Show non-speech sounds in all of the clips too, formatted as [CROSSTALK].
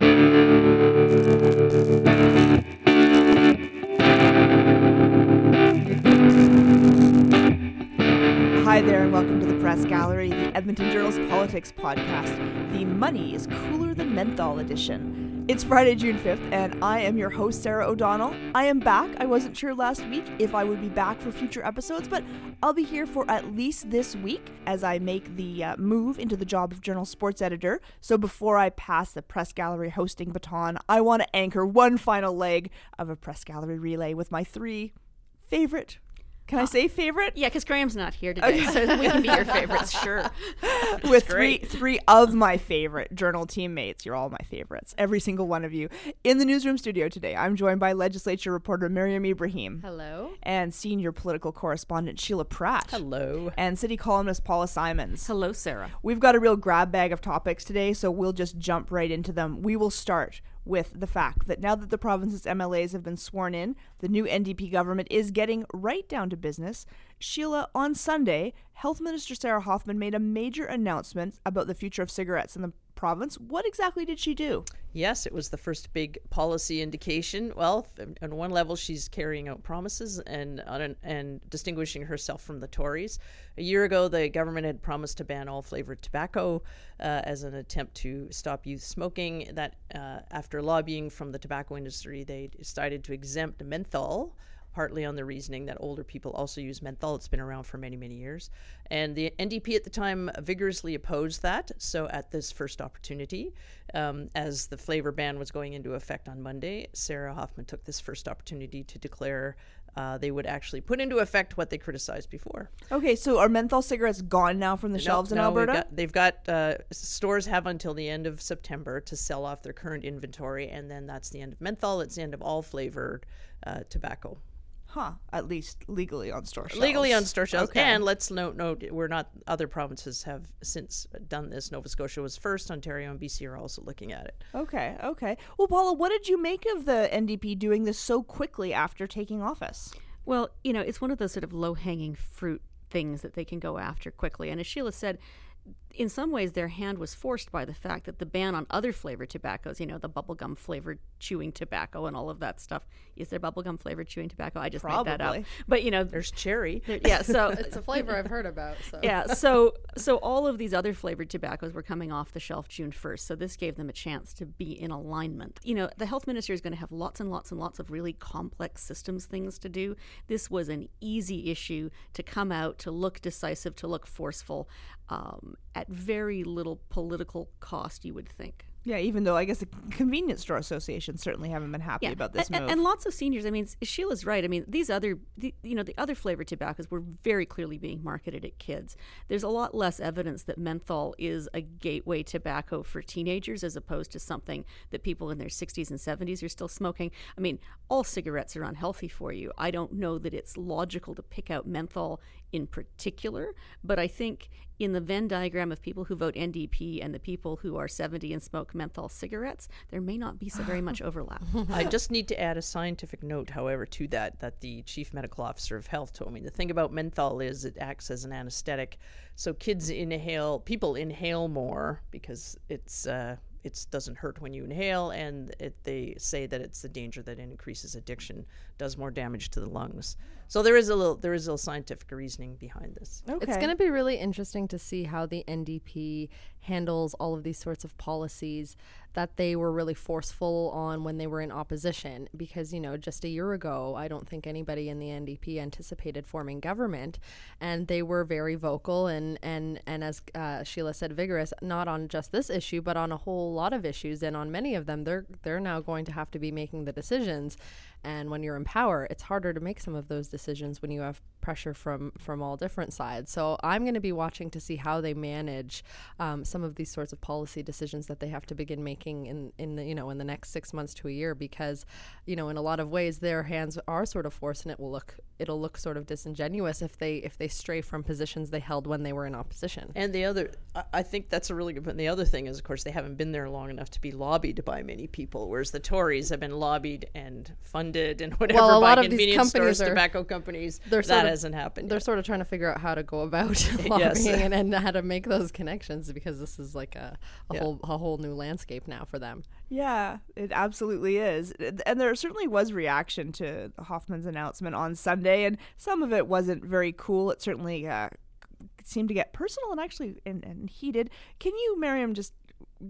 Hi there, and welcome to the Press Gallery, the Edmonton Journal's politics podcast, the Money is Cooler Than Menthol edition. It's Friday, June 5th, and I am your host, Sarah O'Donnell. I am back. I wasn't sure last week if I would be back for future episodes, but I'll be here for at least this week as I make the uh, move into the job of Journal Sports Editor. So before I pass the Press Gallery hosting baton, I want to anchor one final leg of a Press Gallery relay with my three favorite can I uh, say favorite? Yeah, because Graham's not here today, so we can be your favorites, [LAUGHS] sure. With three three of my favorite journal teammates. You're all my favorites, every single one of you. In the newsroom studio today, I'm joined by legislature reporter Miriam Ibrahim. Hello. And senior political correspondent Sheila Pratt. Hello. And city columnist Paula Simons. Hello, Sarah. We've got a real grab bag of topics today, so we'll just jump right into them. We will start with the fact that now that the province's MLAs have been sworn in, the new NDP government is getting right down to business. Sheila, on Sunday, Health Minister Sarah Hoffman made a major announcement about the future of cigarettes in the province. What exactly did she do? Yes, it was the first big policy indication. Well, on one level, she's carrying out promises and an, and distinguishing herself from the Tories. A year ago, the government had promised to ban all flavored tobacco uh, as an attempt to stop youth smoking. That uh, after lobbying from the tobacco industry, they decided to exempt menthol partly on the reasoning that older people also use menthol. It's been around for many, many years. And the NDP at the time vigorously opposed that. So, at this first opportunity, um, as the flavor ban was going into effect on Monday, Sarah Hoffman took this first opportunity to declare uh, they would actually put into effect what they criticized before. Okay, so are menthol cigarettes gone now from the no, shelves in no, Alberta? Got, they've got uh, stores have until the end of September to sell off their current inventory, and then that's the end of menthol. It's the end of all flavored uh, tobacco. Huh. At least legally on store shelves. Legally on store shelves. Okay. And let's note, note, we're not, other provinces have since done this. Nova Scotia was first. Ontario and BC are also looking at it. Okay. Okay. Well, Paula, what did you make of the NDP doing this so quickly after taking office? Well, you know, it's one of those sort of low hanging fruit things that they can go after quickly. And as Sheila said, in some ways their hand was forced by the fact that the ban on other flavored tobaccos, you know, the bubblegum flavored chewing tobacco and all of that stuff. Is there bubblegum flavored chewing tobacco? I just Probably. made that up. But you know, there's cherry. There, yeah, so [LAUGHS] it's a flavor I've heard about. So. [LAUGHS] Yeah, so so all of these other flavored tobaccos were coming off the shelf June 1st. So this gave them a chance to be in alignment. You know, the health minister is going to have lots and lots and lots of really complex systems things to do. This was an easy issue to come out, to look decisive, to look forceful um, at very little political cost, you would think. Yeah, even though I guess the convenience store association certainly haven't been happy yeah. about this and, move. And lots of seniors. I mean, Sheila's right. I mean, these other, the, you know, the other flavored tobaccos were very clearly being marketed at kids. There's a lot less evidence that menthol is a gateway tobacco for teenagers as opposed to something that people in their 60s and 70s are still smoking. I mean, all cigarettes are unhealthy for you. I don't know that it's logical to pick out menthol in particular, but I think in the Venn diagram of people who vote NDP and the people who are 70 and smoke menthol cigarettes, there may not be so very much [LAUGHS] overlap. I just need to add a scientific note, however, to that that the chief medical officer of health told me. The thing about menthol is it acts as an anesthetic, so kids inhale, people inhale more because it's. Uh, it doesn't hurt when you inhale, and it, they say that it's the danger that increases addiction, does more damage to the lungs. So there is a little there is a little scientific reasoning behind this. Okay. It's going to be really interesting to see how the NDP handles all of these sorts of policies that they were really forceful on when they were in opposition. Because you know just a year ago I don't think anybody in the NDP anticipated forming government and they were very vocal and and and as uh, Sheila said vigorous not on just this issue but on a whole lot of issues. And on many of them they're they're now going to have to be making the decisions. And when you're in power it's harder to make some of those decisions when you have pressure from from all different sides. So i'm going to be watching to see how they manage um, some of these sorts of policy decisions that they have to begin making making in in the, you know in the next six months to a year because you know in a lot of ways their hands are sort of forced and it will look it'll look sort of disingenuous if they if they stray from positions they held when they were in opposition. And the other, I think that's a really good point. The other thing is, of course, they haven't been there long enough to be lobbied by many people, whereas the Tories have been lobbied and funded and [LAUGHS] whatever well, a by lot of these convenience companies stores, are, tobacco companies. They're that of, hasn't happened. They're yet. sort of trying to figure out how to go about [LAUGHS] [LAUGHS] lobbying and, and, how to make those connections because this is like a, a yeah. whole a whole new landscape now for them. Yeah, it absolutely is. And there certainly was reaction to Hoffman's announcement on Sunday, and some of it wasn't very cool. It certainly uh, seemed to get personal and actually and, and heated. Can you, Miriam, just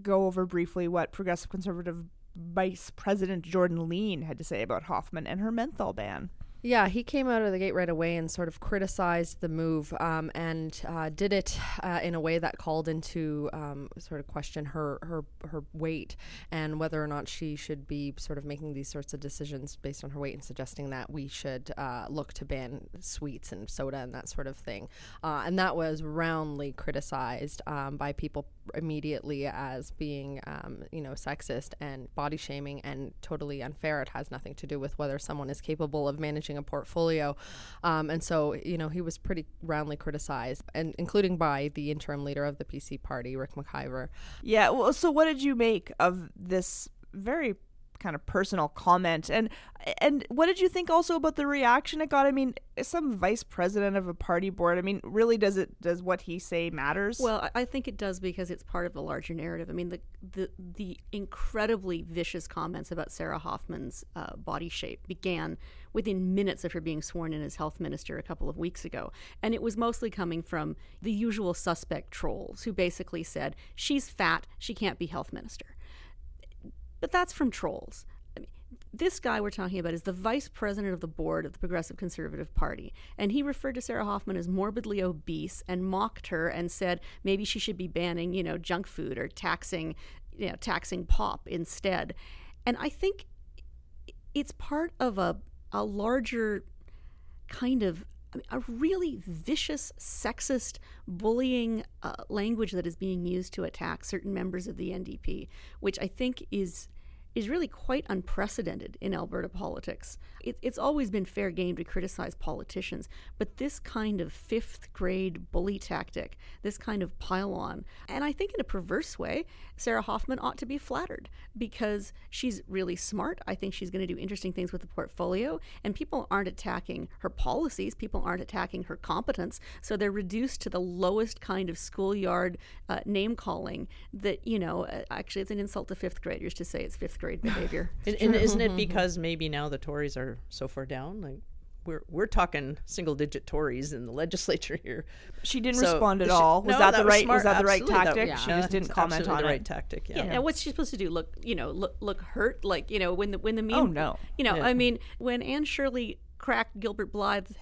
go over briefly what Progressive Conservative Vice President Jordan Lien had to say about Hoffman and her menthol ban? Yeah, he came out of the gate right away and sort of criticized the move um, and uh, did it uh, in a way that called into um, sort of question her, her her weight and whether or not she should be sort of making these sorts of decisions based on her weight and suggesting that we should uh, look to ban sweets and soda and that sort of thing. Uh, and that was roundly criticized um, by people immediately as being, um, you know, sexist and body shaming and totally unfair. It has nothing to do with whether someone is capable of managing managing a portfolio. Um, and so, you know, he was pretty roundly criticized, and including by the interim leader of the PC party, Rick McIver. Yeah. Well, so what did you make of this very kind of personal comment and and what did you think also about the reaction it got i mean some vice president of a party board i mean really does it does what he say matters well i think it does because it's part of the larger narrative i mean the the, the incredibly vicious comments about sarah hoffman's uh, body shape began within minutes of her being sworn in as health minister a couple of weeks ago and it was mostly coming from the usual suspect trolls who basically said she's fat she can't be health minister but that's from trolls. This guy we're talking about is the vice president of the board of the Progressive Conservative Party. And he referred to Sarah Hoffman as morbidly obese and mocked her and said maybe she should be banning, you know, junk food or taxing, you know, taxing pop instead. And I think it's part of a, a larger kind of a really vicious, sexist, bullying uh, language that is being used to attack certain members of the NDP, which I think is is really quite unprecedented in Alberta politics. It, it's always been fair game to criticize politicians, but this kind of fifth grade bully tactic, this kind of pile on, and I think in a perverse way, Sarah Hoffman ought to be flattered because she's really smart. I think she's going to do interesting things with the portfolio, and people aren't attacking her policies, people aren't attacking her competence, so they're reduced to the lowest kind of schoolyard uh, name calling that, you know, uh, actually it's an insult to fifth graders to say it's fifth grade [LAUGHS] behavior. and, and isn't it because maybe now the Tories are so far down? Like we're we're talking single digit Tories in the [LAUGHS] legislature here. She didn't so respond at she, all. Was no, that, that, the right? Was, was that the right tactic? That, yeah. She just didn't comment on the it. right tactic. Yeah. yeah. yeah. And what's she supposed to do? Look, you know, look look hurt. Like you know, when the when the meme. Oh no. You know, yeah. I mean, when Anne Shirley cracked Gilbert Blythe's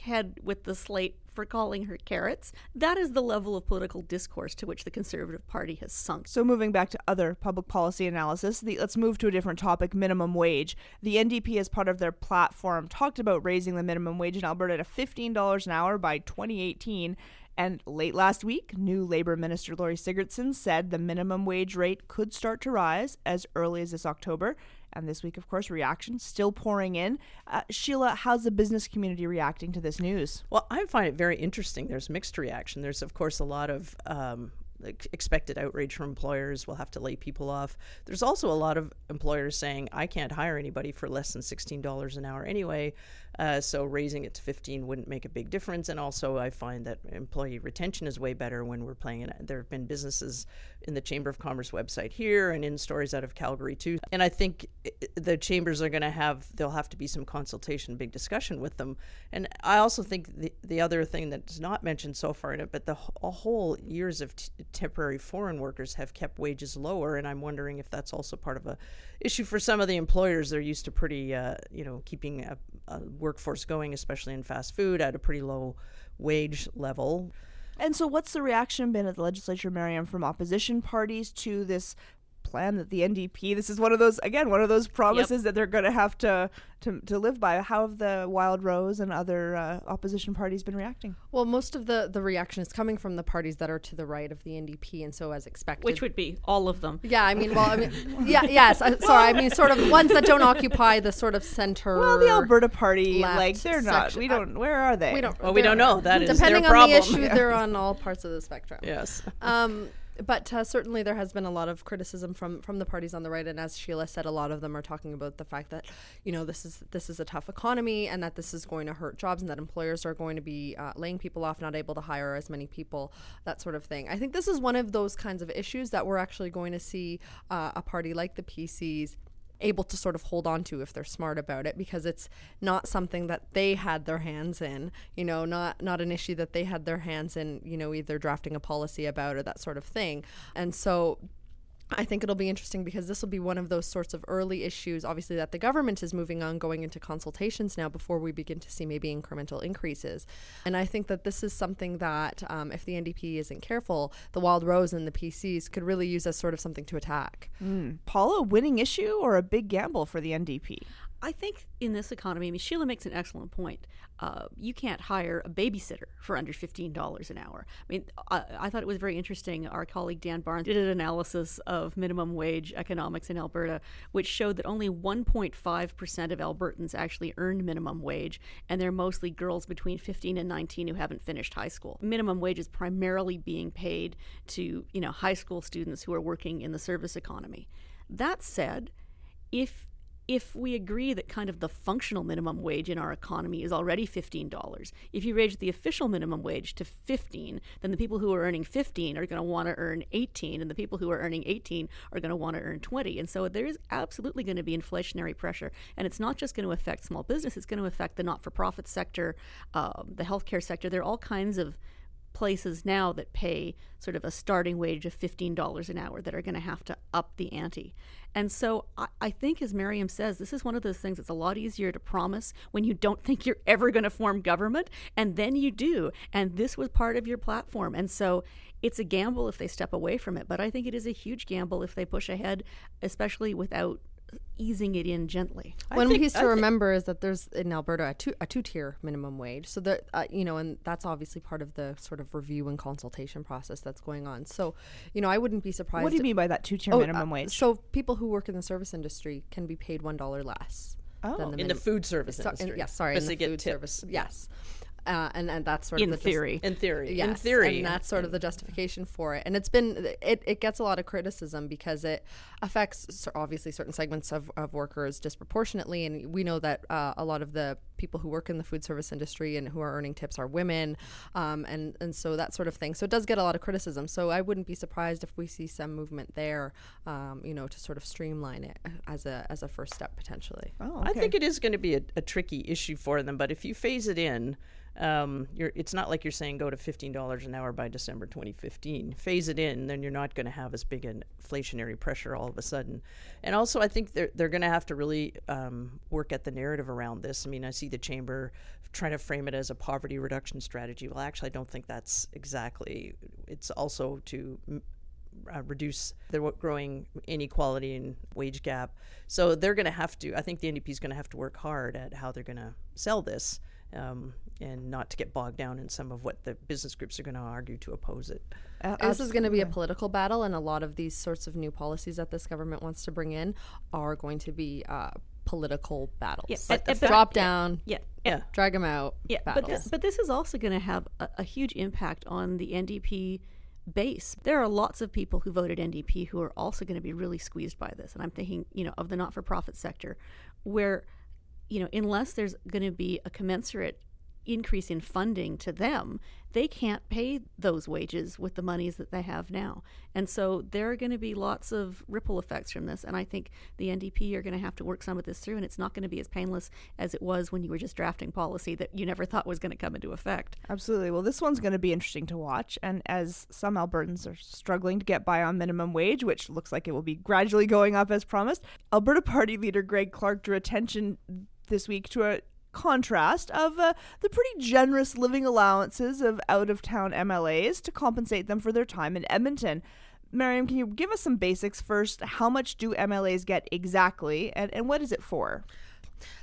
head with the slate for calling her carrots. That is the level of political discourse to which the Conservative Party has sunk. So, moving back to other public policy analysis, the, let's move to a different topic minimum wage. The NDP, as part of their platform, talked about raising the minimum wage in Alberta to $15 an hour by 2018. And late last week, new Labour Minister Lori Sigurdson said the minimum wage rate could start to rise as early as this October. And this week, of course, reaction still pouring in. Uh, Sheila, how's the business community reacting to this news? Well, I find it very interesting. There's mixed reaction. There's, of course, a lot of um, expected outrage from employers We'll have to lay people off. There's also a lot of employers saying, I can't hire anybody for less than $16 an hour anyway. Uh, so raising it to 15 wouldn't make a big difference. And also, I find that employee retention is way better when we're playing it. There have been businesses in the Chamber of Commerce website here and in stories out of Calgary too. And I think the chambers are going to have, there'll have to be some consultation, big discussion with them. And I also think the, the other thing that's not mentioned so far in it, but the whole years of t- temporary foreign workers have kept wages lower. And I'm wondering if that's also part of a issue for some of the employers. They're used to pretty, uh, you know, keeping a, a workforce going, especially in fast food, at a pretty low wage level. And so, what's the reaction been at the legislature, Miriam, from opposition parties to this plan that the NDP. This is one of those again one of those promises yep. that they're going to have to to to live by. How have the Wild Rose and other uh, opposition parties been reacting? Well, most of the the reaction is coming from the parties that are to the right of the NDP, and so as expected, which would be all of them. Yeah, I mean, well, I mean, [LAUGHS] yeah, yes. I, sorry, I mean, sort of ones that don't occupy the sort of center. Well, the Alberta Party, like they're not. We don't. Where are they? We don't. Well, we don't know. That is depending on the issue. Yeah. They're on all parts of the spectrum. Yes. Um, but uh, certainly there has been a lot of criticism from from the parties on the right, and as Sheila said, a lot of them are talking about the fact that you know this is this is a tough economy, and that this is going to hurt jobs, and that employers are going to be uh, laying people off, not able to hire as many people, that sort of thing. I think this is one of those kinds of issues that we're actually going to see uh, a party like the PCs able to sort of hold on to if they're smart about it because it's not something that they had their hands in you know not not an issue that they had their hands in you know either drafting a policy about or that sort of thing. And so I think it'll be interesting because this will be one of those sorts of early issues, obviously, that the government is moving on, going into consultations now before we begin to see maybe incremental increases. And I think that this is something that, um, if the NDP isn't careful, the Wild Rose and the PCs could really use as sort of something to attack. Mm. Paula, winning issue or a big gamble for the NDP? I think in this economy, I mean, Sheila makes an excellent point. Uh, you can't hire a babysitter for under $15 an hour. I mean, I, I, thought it was very interesting. Our colleague Dan Barnes did an analysis of minimum wage economics in Alberta, which showed that only 1.5% of Albertans actually earn minimum wage, and they're mostly girls between 15 and 19 who haven't finished high school. Minimum wage is primarily being paid to, you know, high school students who are working in the service economy. That said, if if we agree that kind of the functional minimum wage in our economy is already $15, if you raise the official minimum wage to 15, then the people who are earning 15 are going to want to earn 18 and the people who are earning 18 are going to want to earn 20. And so there is absolutely going to be inflationary pressure and it's not just going to affect small business, it's going to affect the not-for-profit sector, um, the healthcare sector. There are all kinds of places now that pay sort of a starting wage of $15 an hour that are going to have to up the ante. And so I, I, think, as Miriam says, this is one of those things that's a lot easier to promise when you don't [LAUGHS] think you're ever going to form government, and then you do. And this was part of your platform. And so it's a gamble if they step away from it, but I think it is a huge gamble if they push ahead, especially without easing it in gently. One piece to remember is that there's in Alberta a two a two tier minimum wage. So that uh, you know, and that's obviously part of the sort of review and consultation process that's going on. So, you know, I wouldn't be surprised. What do you mean by that two tier oh, minimum uh, wage? So people who work in the service industry can be paid one dollar less. Oh, the in the food service so, industry. In, yes, sorry, in the food service. Yes. Uh, and and that's sort of in of theory. in theory, yes, in theory, and that's sort of the justification for it. And it's been it, it gets a lot of criticism because it affects obviously certain segments of, of workers disproportionately. And we know that uh, a lot of the people who work in the food service industry and who are earning tips are women, um, and and so that sort of thing. So it does get a lot of criticism. So I wouldn't be surprised if we see some movement there, um, you know, to sort of streamline it as a as a first step potentially. Oh, okay. I think it is going to be a, a tricky issue for them, but if you phase it in um, it's not like you're saying go to $15 an hour by December 2015. Phase it in, then you're not going to have as big an inflationary pressure all of a sudden. And also, I think they're, they're going to have to really um, work at the narrative around this. I mean, I see the chamber trying to frame it as a poverty reduction strategy. Well, actually, I don't think that's exactly. It's also to uh, reduce the growing inequality and wage gap. So they're going to have to. I think the NDP is going to have to work hard at how they're going to sell this. Um, and not to get bogged down in some of what the business groups are going to argue to oppose it. Uh, this is going to be a political battle, and a lot of these sorts of new policies that this government wants to bring in are going to be uh, political battles. Yeah, but, but drop down, yeah, yeah, drag them out. Yeah, battles. but this, but this is also going to have a, a huge impact on the NDP base. There are lots of people who voted NDP who are also going to be really squeezed by this, and I'm thinking, you know, of the not-for-profit sector, where you know, unless there's going to be a commensurate increase in funding to them, they can't pay those wages with the monies that they have now. And so there are going to be lots of ripple effects from this. And I think the NDP are going to have to work some of this through. And it's not going to be as painless as it was when you were just drafting policy that you never thought was going to come into effect. Absolutely. Well, this one's going to be interesting to watch. And as some Albertans are struggling to get by on minimum wage, which looks like it will be gradually going up as promised, Alberta Party leader Greg Clark drew attention this week to a contrast of uh, the pretty generous living allowances of out of town MLAs to compensate them for their time in Edmonton. Mariam, can you give us some basics first? How much do MLAs get exactly, and, and what is it for?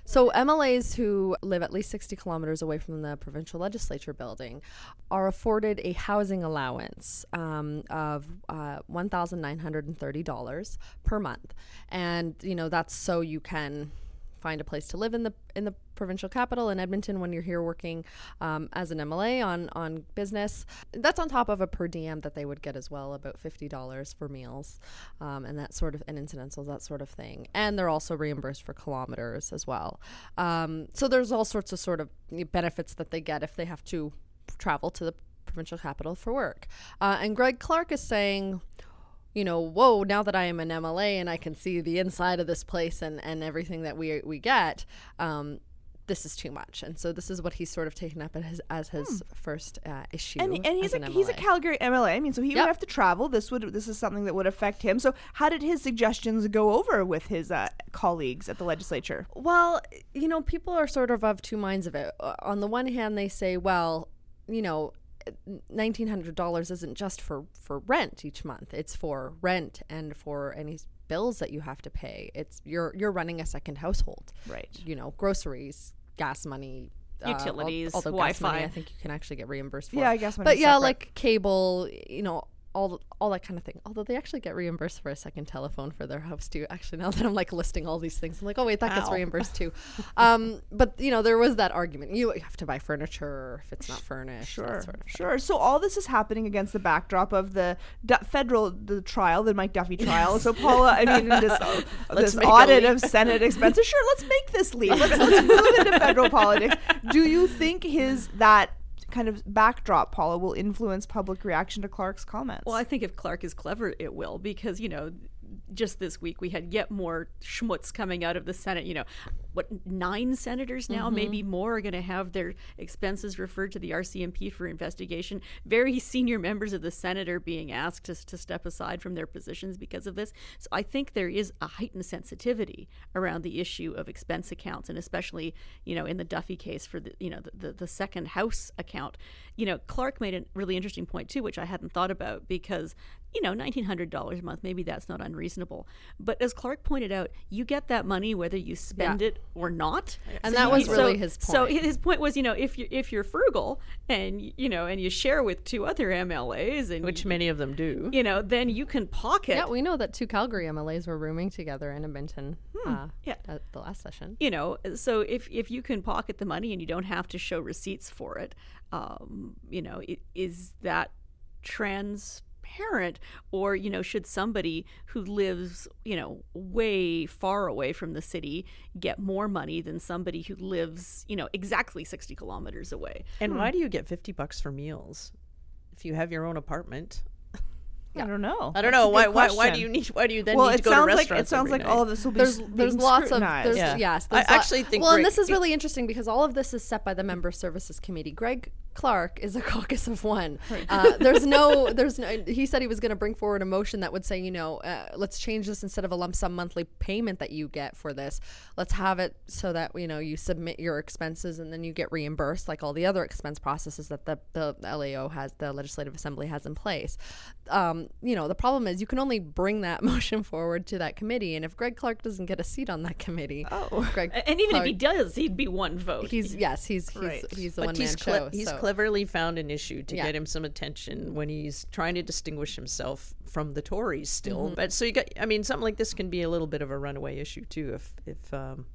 So, MLAs who live at least 60 kilometers away from the provincial legislature building are afforded a housing allowance um, of uh, $1,930 per month. And, you know, that's so you can find a place to live in the in the provincial capital in Edmonton when you're here working um, as an MLA on on business. That's on top of a per diem that they would get as well, about fifty dollars for meals, um, and that sort of and incidentals, that sort of thing. And they're also reimbursed for kilometers as well. Um, so there's all sorts of sort of benefits that they get if they have to travel to the provincial capital for work. Uh, and Greg Clark is saying you know, whoa, now that I am an MLA and I can see the inside of this place and, and everything that we we get, um, this is too much. And so this is what he's sort of taken up as his, as his hmm. first uh, issue. And, and he's a an he's a Calgary MLA. I mean, so he yep. would have to travel. This would this is something that would affect him. So how did his suggestions go over with his uh, colleagues at the legislature? Well, you know, people are sort of of two minds of it. On the one hand, they say, well, you know, $1900 isn't just for for rent each month. It's for rent and for any bills that you have to pay. It's you're you're running a second household. Right. You know groceries gas money utilities uh, all, wi-fi money, i think you can actually get reimbursed for. Yeah i guess but yeah separate. like cable you know all all that kind of thing. Although they actually get reimbursed for a second telephone for their house too. Actually, [LAUGHS] now that I'm like listing all these things, I'm like, oh wait, that Ow. gets reimbursed too. [LAUGHS] um, but you know, there was that argument. You have to buy furniture if it's not furnished. Sure, sort of sure. So all this is happening against the backdrop of the du- federal the trial, the Mike Duffy trial. Yes. So [LAUGHS] Paula, I mean, this, uh, this audit of Senate expenses. Sure, let's make this leap. Let's, let's move into federal politics. Do you think his that kind of backdrop, Paula, will influence public reaction to Clark's comments. Well, I think if Clark is clever, it will, because, you know, just this week we had yet more schmutz coming out of the Senate. You know, what nine senators now, mm-hmm. maybe more, are going to have their expenses referred to the RCMP for investigation. Very senior members of the Senate are being asked to, to step aside from their positions because of this. So I think there is a heightened sensitivity around the issue of expense accounts, and especially you know in the Duffy case for the you know the, the, the second House account. You know, Clark made a really interesting point too, which I hadn't thought about because you know, $1,900 a month, maybe that's not unreasonable. But as Clark pointed out, you get that money whether you spend yeah. it or not. And so that was really so, his point. So his point was, you know, if you're, if you're frugal and, you know, and you share with two other MLAs and which many of them do, you know, then you can pocket. Yeah, we know that two Calgary MLAs were rooming together in Edmonton hmm. uh, yeah. at the last session. You know, so if, if you can pocket the money and you don't have to show receipts for it, um, you know, is that trans parent or you know should somebody who lives you know way far away from the city get more money than somebody who lives you know exactly 60 kilometers away and hmm. why do you get 50 bucks for meals if you have your own apartment yeah. [LAUGHS] I don't know. I don't know why. Why, why do you need? Why do you then well, need to go to restaurants? Like, it sounds like night? all of this will be. There's there's lots of there's, yeah. yes. I actually think. Well, and this is really interesting because all of this is set by the member services committee. Greg Clark is a [LAUGHS] caucus of one. Right. Uh, there's no, there's no. He said he was going to bring forward a motion that would say, you know, uh, let's change this instead of a lump sum monthly payment that you get for this. Let's have it so that you know you submit your expenses and then you get reimbursed like all the other expense processes that the the LAO has, the Legislative Assembly has in place. Um, you know, the problem is you can only bring that [LAUGHS] motion forward to that committee, and if Greg Clark doesn't get a seat on that committee, oh, Greg, and even Clark, if he does, he'd be one vote. He's yes, he's he's, right. he's the but one man show. He's so cleverly found an issue to yeah. get him some attention when he's trying to distinguish himself from the Tories still. Mm-hmm. But so you got, I mean, something like this can be a little bit of a runaway issue too if if um,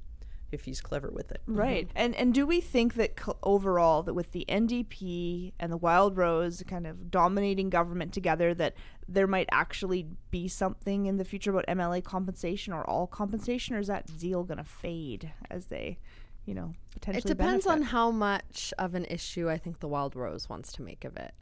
if he's clever with it. Right. Mm-hmm. And and do we think that cl- overall that with the NDP and the Wild Rose kind of dominating government together that there might actually be something in the future about MLA compensation or all compensation or is that zeal going to fade as they you know, potentially. It depends benefit. on how much of an issue I think the Wild Rose wants to make of it.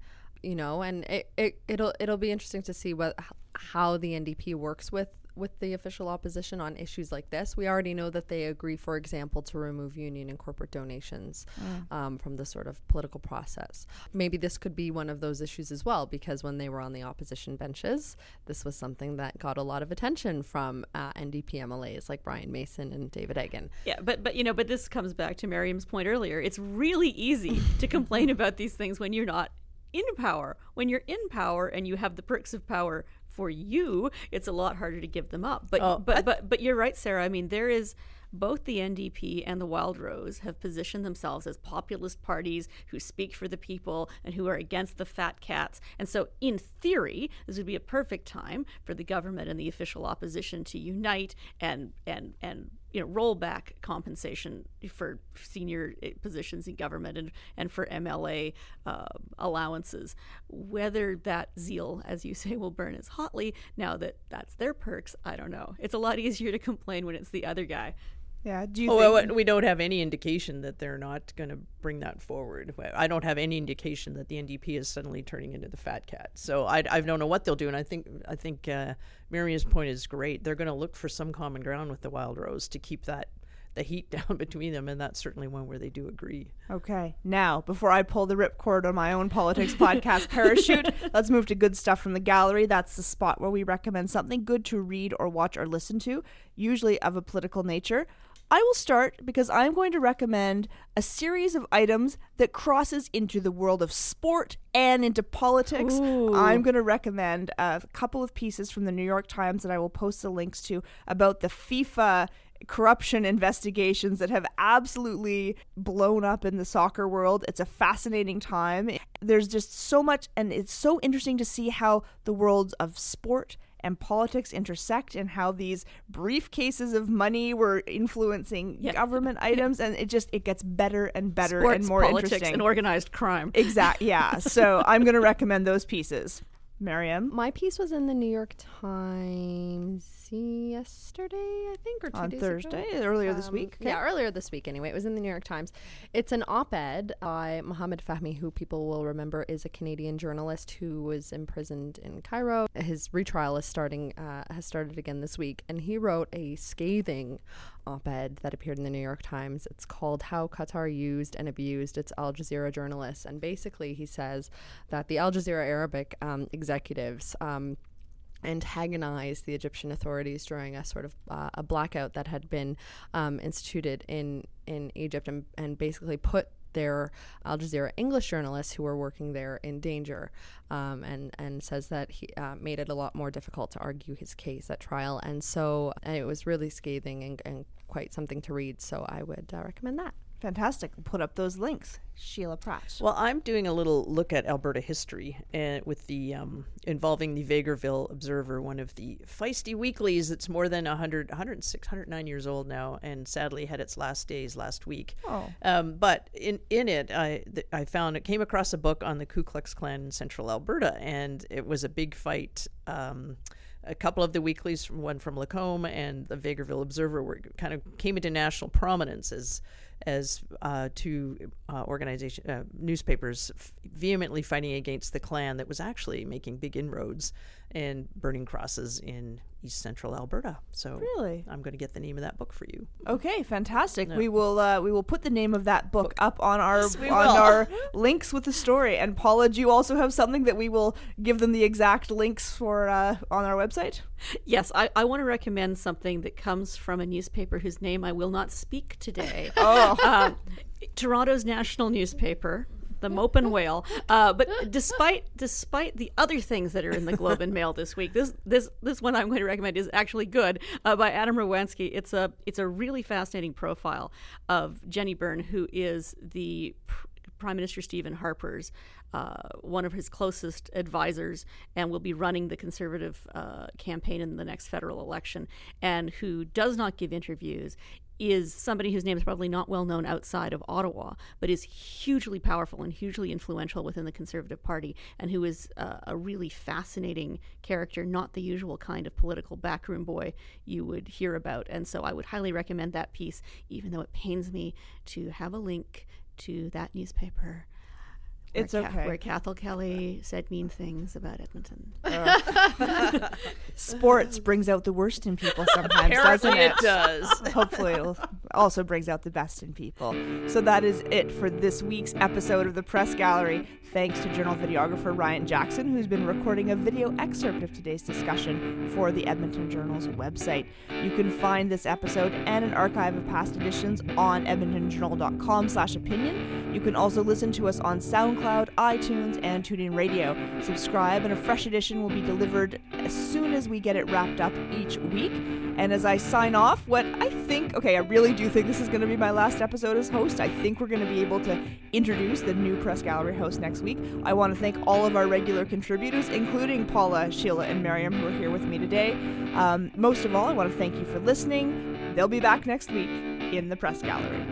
You know, and it, it it'll it'll be interesting to see what how the NDP works with with the official opposition on issues like this. We already know that they agree, for example, to remove union and corporate donations mm. um, from the sort of political process. Maybe this could be one of those issues as well, because when they were on the opposition benches, this was something that got a lot of attention from uh, NDP MLAs like Brian Mason and David Eggen. Yeah, but but you know, but this comes back to Mariam's point earlier. It's really easy to complain [LAUGHS] about these things when you're not in power. When you're in power and you have the perks of power for you, it's a lot harder to give them up. But Oh, but but but you're right, Sarah. I mean, there is both the NDP and the Wild Rose have positioned themselves as populist parties who speak for the people and who are against the fat cats. And so, in theory, this would be a perfect time for the government and the official opposition to unite and and and you know roll back compensation for senior eh, positions in government and and for MLA uh, allowances. Whether that zeal, as you [LAUGHS] say, will burn as hotly now that that's their perks, I don't know. It's a lot easier to complain when it's the other guy. Yeah. Do you Oh, think? well, we don't have any indication that they're not going to bring that forward. I don't have any indication that the NDP is suddenly turning into the fat cat. So I, I don't know what they'll do. And I think I think uh, Miriam's point is great. They're going to look for some common ground with the Wild Rose to keep that the heat [LAUGHS] down between them, and that's certainly one where they do agree. Okay, now before I pull the ripcord on my own politics podcast [LAUGHS] parachute, let's move to good stuff from the gallery. That's the spot where we recommend something good to read or watch or listen to, usually of a political nature. I will start because I'm going to recommend a series of items that crosses into the world of sport and into politics. I'm going to recommend a couple of pieces from the New York Times that I will post the links to about the FIFA corruption investigations that have absolutely blown up in the soccer world. It's a fascinating time. There's just so much, and it's so interesting to see how the worlds of sport and politics intersect and how these briefcases of money were influencing government [LAUGHS] items and it just it gets better and better Sports, and more politics, interesting. and organized crime. exactly yeah. So i'm going to recommend those pieces Mariam My piece was in the New York Times yesterday, I think, or two on days Thursday ago. earlier this Um, week. Yeah, earlier this week anyway. It was in the New York Times. It's an op ed by Mohammed Fahmy, who people will remember is a Canadian journalist who was imprisoned in Cairo. His retrial is starting, uh, has started again this week, and he wrote a scathing op ed that appeared in the New York Times. It's called How Qatar Used and Abused Its Al Jazeera Journalists. And basically, he says that the Al Jazeera Arabic um, executives, um, antagonized the Egyptian authorities during a sort of uh, a blackout that had been um, instituted in in Egypt and, and basically put their Al Jazeera English journalists who were working there in danger, um, and and says that he uh, made it a lot more difficult to argue his case at trial, and so and it was really scathing and, and quite something to read. So I would uh, recommend that. Fantastic put up those links sheila pratt Well, I'm doing a little look at Alberta history and with the um, involving the Vegreville Observer, one of the feisty weeklies that's more than 100, 106, 109 years old now, and sadly had its last days last week. Oh. Um, but in in it, I th- I found it came across a book on the Ku Klux Klan in Central Alberta, and it was a big fight. Um, a couple of the weeklies, one from Lacombe and the Vegreville Observer, were kind of came into national prominence as as uh, two uh, organization uh, newspapers f- vehemently fighting against the Klan that was actually making big inroads and burning crosses in East Central Alberta. So Really? I'm going to get the name of that book for you. Okay, fantastic. We will uh, we will put the name of that book up on our we on will. our [LAUGHS] links with the story. And Paula, do you also have something that we will give them the exact links for uh, on our website? Yes, I, I want to recommend something that comes from a newspaper whose name I will not speak today. [LAUGHS] Oh, um, Toronto's national newspaper, the Mope and Whale. Uh, but despite despite the other things that are in the Globe and Mail this week, this this this one I'm going to recommend is actually good uh, by Adam Radwanski. It's a it's a really fascinating profile of Jenny Byrne, who is the pr- Prime Minister Stephen Harper's uh, one of his closest advisors and will be running the Conservative uh, campaign in the next federal election, and who does not give interviews. Is somebody whose name is probably not well known outside of Ottawa, but is hugely powerful and hugely influential within the Conservative Party, and who is uh, a really fascinating character, not the usual kind of political backroom boy you would hear about. And so I would highly recommend that piece, even though it pains me to have a link to that newspaper. Where It's Ca- okay. Where Cathal Kelly said mean things about Edmonton. [LAUGHS] sports brings out the worst in people sometimes, doesn't it? it does. Hopefully, it'll, also brings out the best in people. So that is it for this week's episode of the Press Gallery. Thanks to journal videographer Ryan Jackson, who's been recording a video excerpt of today's discussion for the Edmonton Journal's website. You can find this episode and an archive of past editions on edmontonjournal.com slash opinion. You can also listen to us on SoundCloud, iTunes, and TuneIn Radio. Subscribe, and a fresh edition will be delivered as soon as we get it wrapped up each week. And as I sign off, what I think, okay, I really do think this is going to be my last episode as host. I think we're going to be able to introduce the new Press Gallery host next week. I want to thank all of our regular contributors, including Paula, Sheila, and Miriam, who are here with me today. Um, most of all, I want to thank you for listening. They'll be back next week in the Press Gallery.